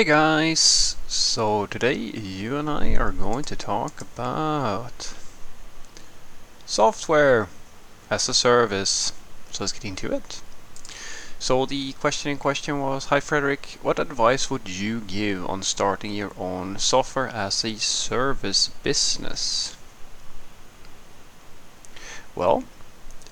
Hey guys! So today you and I are going to talk about software as a service. So let's get into it. So the question in question was, Hi Frederick, what advice would you give on starting your own software as a service business? Well,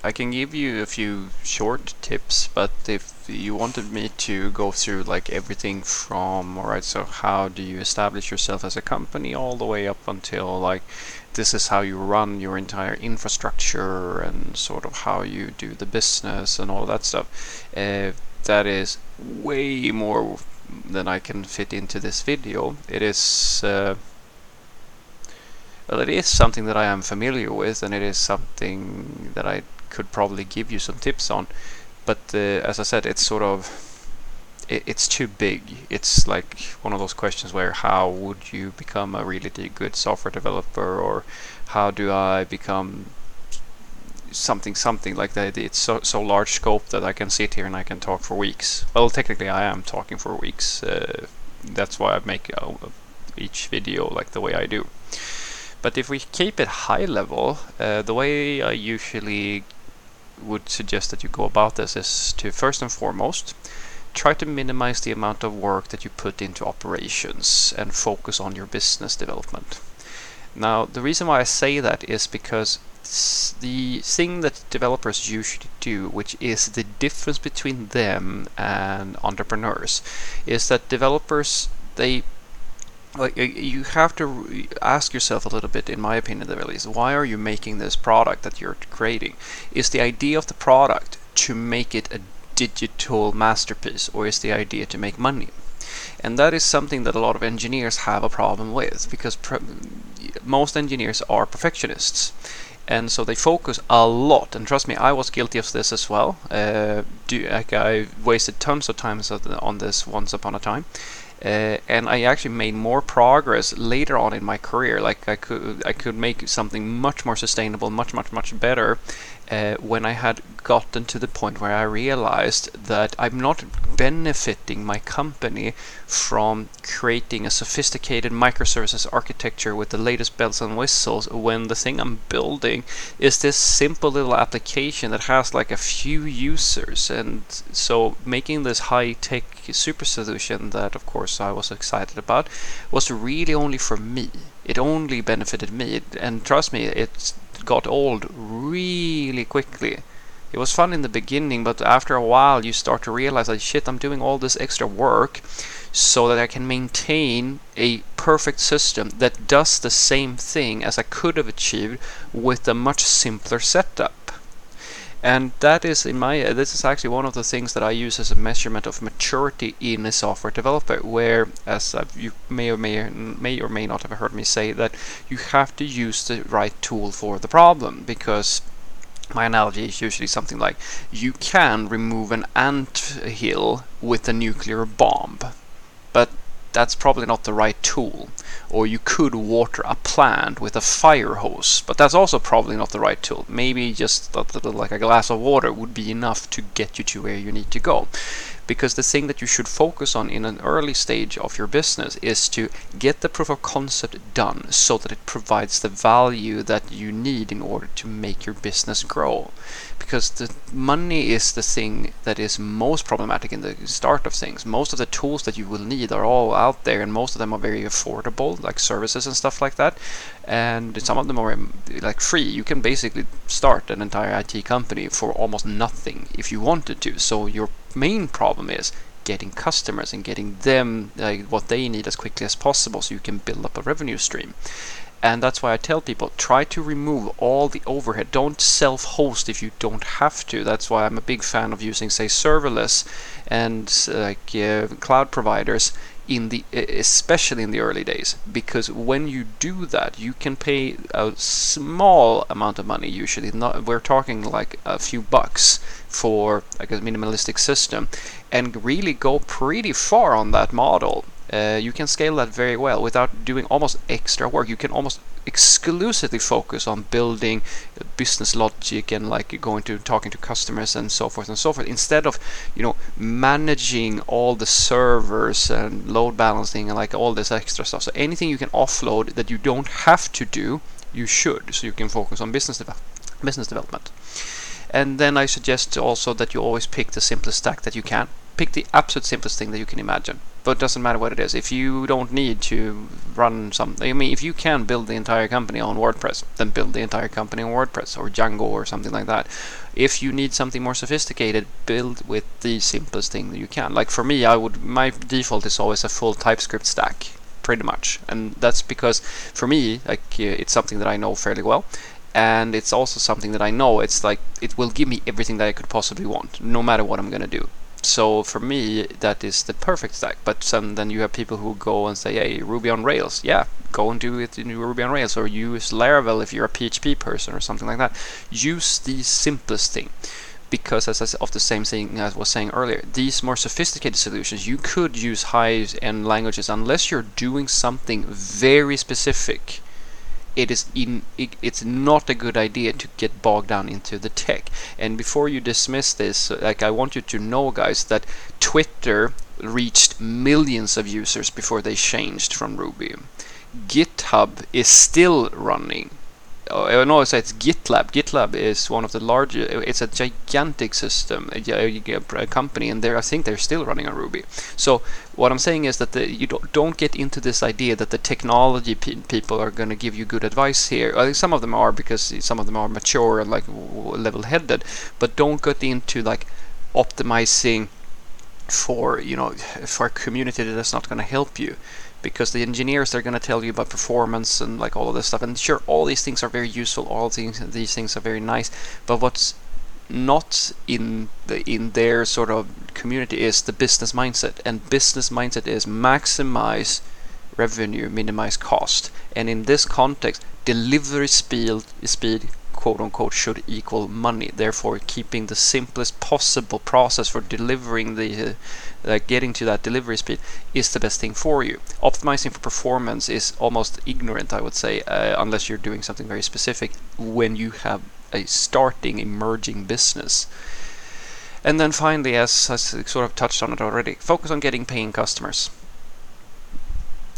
I can give you a few short tips, but if you wanted me to go through like everything from, alright, so how do you establish yourself as a company all the way up until like this is how you run your entire infrastructure and sort of how you do the business and all that stuff, uh, that is way more than I can fit into this video. It is uh, well, it is something that I am familiar with, and it is something that I could probably give you some tips on. But uh, as I said, it's sort of it, it's too big. It's like one of those questions where how would you become a really good software developer, or how do I become something something like that it's so so large scope that I can sit here and I can talk for weeks well technically I am talking for weeks uh, that's why I make uh, each video like the way I do but if we keep it high level uh, the way I usually would suggest that you go about this is to first and foremost try to minimize the amount of work that you put into operations and focus on your business development. Now, the reason why I say that is because the thing that developers usually do, which is the difference between them and entrepreneurs, is that developers they like you have to ask yourself a little bit in my opinion at least why are you making this product that you're creating? Is the idea of the product to make it a digital masterpiece or is the idea to make money? And that is something that a lot of engineers have a problem with because most engineers are perfectionists and so they focus a lot and trust me i was guilty of this as well. Uh, do, like i wasted tons of time on this once upon a time uh, and I actually made more progress later on in my career. Like I could, I could make something much more sustainable, much, much, much better, uh, when I had gotten to the point where I realized that I'm not benefiting my company from creating a sophisticated microservices architecture with the latest bells and whistles when the thing I'm building is this simple little application that has like a few users. And so making this high tech super solution that, of course, I was excited about was really only for me. It only benefited me. And trust me, it got old really quickly. It was fun in the beginning, but after a while you start to realize that shit, I'm doing all this extra work so that I can maintain a perfect system that does the same thing as I could have achieved with a much simpler setup. And that is in my uh, this is actually one of the things that I use as a measurement of maturity in a software developer. Where, as I've, you may or may may or may not have heard me say, that you have to use the right tool for the problem because my analogy is usually something like you can remove an ant hill with a nuclear bomb, but that's probably not the right tool. Or you could water a plant with a fire hose, but that's also probably not the right tool. Maybe just a little, like a glass of water would be enough to get you to where you need to go because the thing that you should focus on in an early stage of your business is to get the proof of concept done so that it provides the value that you need in order to make your business grow. Because the money is the thing that is most problematic in the start of things. Most of the tools that you will need are all out there and most of them are very affordable like services and stuff like that. And some of them are um, like free. You can basically start an entire IT company for almost nothing if you wanted to. So your main problem is getting customers and getting them uh, what they need as quickly as possible so you can build up a revenue stream. And that's why I tell people try to remove all the overhead. Don't self host if you don't have to. That's why I'm a big fan of using, say, serverless and like uh, cloud providers in the especially in the early days because when you do that you can pay a small amount of money usually not we're talking like a few bucks for like a minimalistic system and really go pretty far on that model uh, you can scale that very well without doing almost extra work. You can almost exclusively focus on building business logic and like going to talking to customers and so forth and so forth instead of you know managing all the servers and load balancing and like all this extra stuff. So anything you can offload that you don't have to do, you should, so you can focus on business development business development. And then I suggest also that you always pick the simplest stack that you can. Pick the absolute simplest thing that you can imagine. But it doesn't matter what it is. If you don't need to run something, I mean, if you can build the entire company on WordPress, then build the entire company on WordPress or Django or something like that. If you need something more sophisticated, build with the simplest thing that you can. Like for me, I would my default is always a full TypeScript stack, pretty much, and that's because for me, like uh, it's something that I know fairly well and it's also something that I know it's like it will give me everything that I could possibly want no matter what I'm gonna do so for me that is the perfect stack. But some, then you have people who go and say hey Ruby on Rails. Yeah go and do it in Ruby on Rails or use Laravel if you're a PHP person or something like that. Use the simplest thing. Because as I of the same thing as I was saying earlier, these more sophisticated solutions, you could use high-end languages unless you're doing something very specific it is in it, it's not a good idea to get bogged down into the tech. And before you dismiss this uh, like I want you to know guys that Twitter reached millions of users before they changed from Ruby. GitHub is still running uh, no, it's, GitLab. GitLab is one of the largest. It's a gigantic system, a, a, company, and there I think they're still running on Ruby. So what I'm saying is that the, you don't, don't get into this idea that the technology pe people are going to give you good advice here. I think some of them are because some of them are mature and like level-headed, but don't get into like optimizing for you know for a community that's not going to help you because the engineers they're going to tell you about performance and like all of this stuff. And sure all these things are very useful all these these things are very nice but what's not in the in their sort of community is the business mindset. And business mindset is maximize revenue minimize cost. And in this context delivery speed speed quote unquote should equal money. Therefore, keeping the simplest possible process for delivering the uh, getting to that delivery speed is the best thing for you. Optimizing for performance is almost ignorant, I would say, uh, unless you're doing something very specific when you have a starting emerging business. And then finally, as I sort of touched on it already, focus on getting paying customers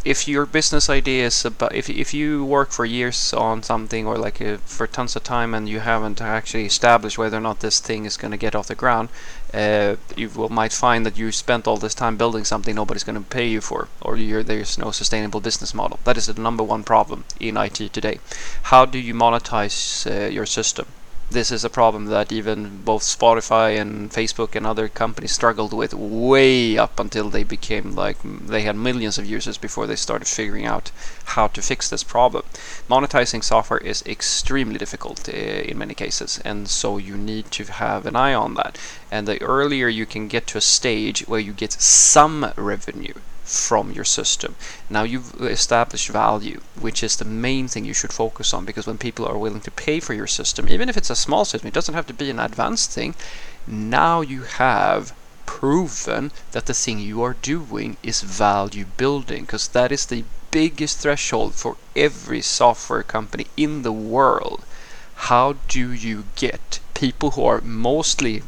if your business idea is about if if you work for years on something or like uh, for tons of time and you haven't actually established whether or not this thing is going to get off the ground, uh, you will might find that you spent all this time building something nobody's going to pay you for, or there's no sustainable business model. That is the number one problem in IT today. How do you monetize uh, your system? This is a problem that even both Spotify and Facebook and other companies struggled with way up until they became like they had millions of users before they started figuring out how to fix this problem. Monetizing software is extremely difficult uh, in many cases and so you need to have an eye on that and the earlier you can get to a stage where you get some revenue from your system. Now you've established value, which is the main thing you should focus on because when people are willing to pay for your system, even if it's a small system, it doesn't have to be an advanced thing, now you have proven that the thing you are doing is value building because that is the biggest threshold for every software company in the world. How do you get people who are mostly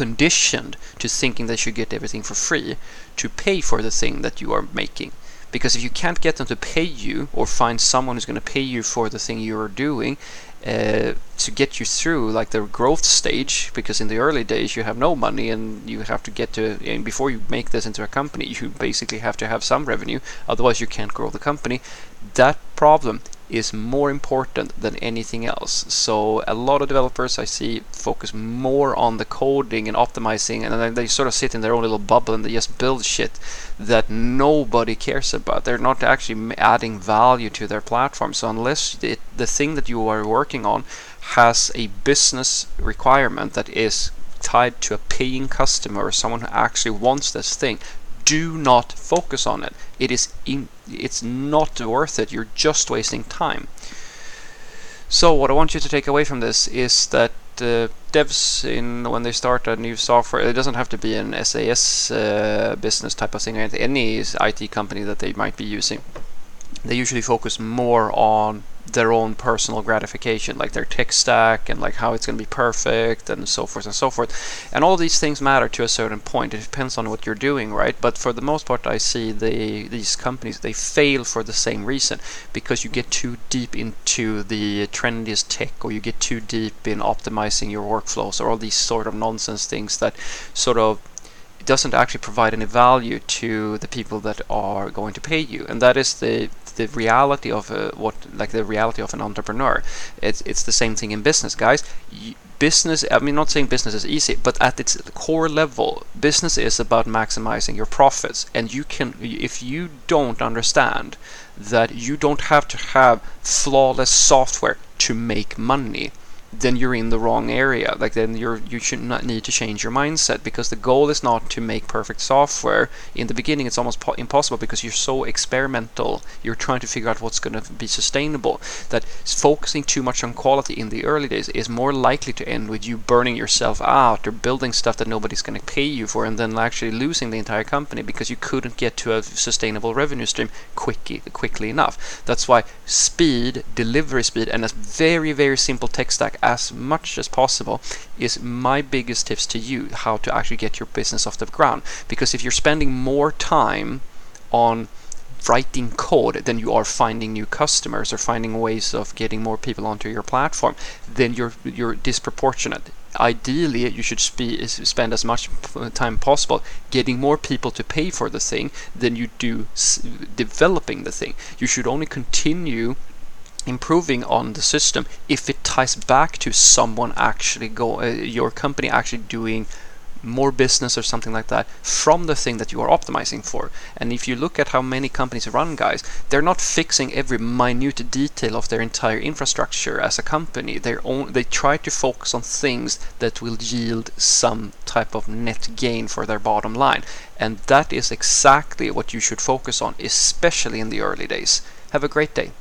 conditioned to thinking they should get everything for free to pay for the thing that you are making. Because if you can't get them to pay you or find someone who's going to pay you for the thing you are doing uh, to get you through like the growth stage, because in the early days you have no money and you have to get to, and before you make this into a company, you basically have to have some revenue, otherwise you can't grow the company. That problem is more important than anything else. So a lot of developers I see focus more on the coding and optimizing and then they sort of sit in their own little bubble and they just build shit that nobody cares about. They're not actually adding value to their platform. So unless it, the thing that you are working on has a business requirement that is tied to a paying customer or someone who actually wants this thing, do not focus on it. It is in, it's not worth it. You're just wasting time. So what I want you to take away from this is that uh, devs in when they start a new software, it doesn't have to be an SAS uh, business type of thing or any IT company that they might be using. They usually focus more on their own personal gratification, like their tech stack and like how it's going to be perfect and so forth and so forth. And all these things matter to a certain point. It depends on what you're doing, right? But for the most part, I see the these companies they fail for the same reason because you get too deep into the trendiest tech, or you get too deep in optimizing your workflows, or all these sort of nonsense things that sort of doesn't actually provide any value to the people that are going to pay you and that is the the reality of a, what like the reality of an entrepreneur. It's it's the same thing in business, guys. business i mean not saying business is easy but at its core level business is about maximizing your profits and you can if you don't understand that you don't have to have flawless software to make money then you're in the wrong area. Like then you're you should not need to change your mindset because the goal is not to make perfect software. In the beginning, it's almost impossible because you're so experimental. You're trying to figure out what's going to be sustainable. That focusing too much on quality in the early days is more likely to end with you burning yourself out or building stuff that nobody's going to pay you for, and then actually losing the entire company because you couldn't get to a sustainable revenue stream quickly quickly enough. That's why speed, delivery speed, and a very very simple tech stack as much as possible is my biggest tips to you how to actually get your business off the ground. Because if you're spending more time on writing code than you are finding new customers or finding ways of getting more people onto your platform, then you're you're disproportionate. Ideally, you should spe- spend as much time possible getting more people to pay for the thing than you do s- developing the thing. You should only continue improving on the system if it ties back to someone actually go uh, your company actually doing more business or something like that from the thing that you are optimizing for. And if you look at how many companies run, guys, they're not fixing every minute detail of their entire infrastructure as a company. They're they try to focus on things that will yield some type of net gain for their bottom line. And that is exactly what you should focus on, especially in the early days. Have a great day.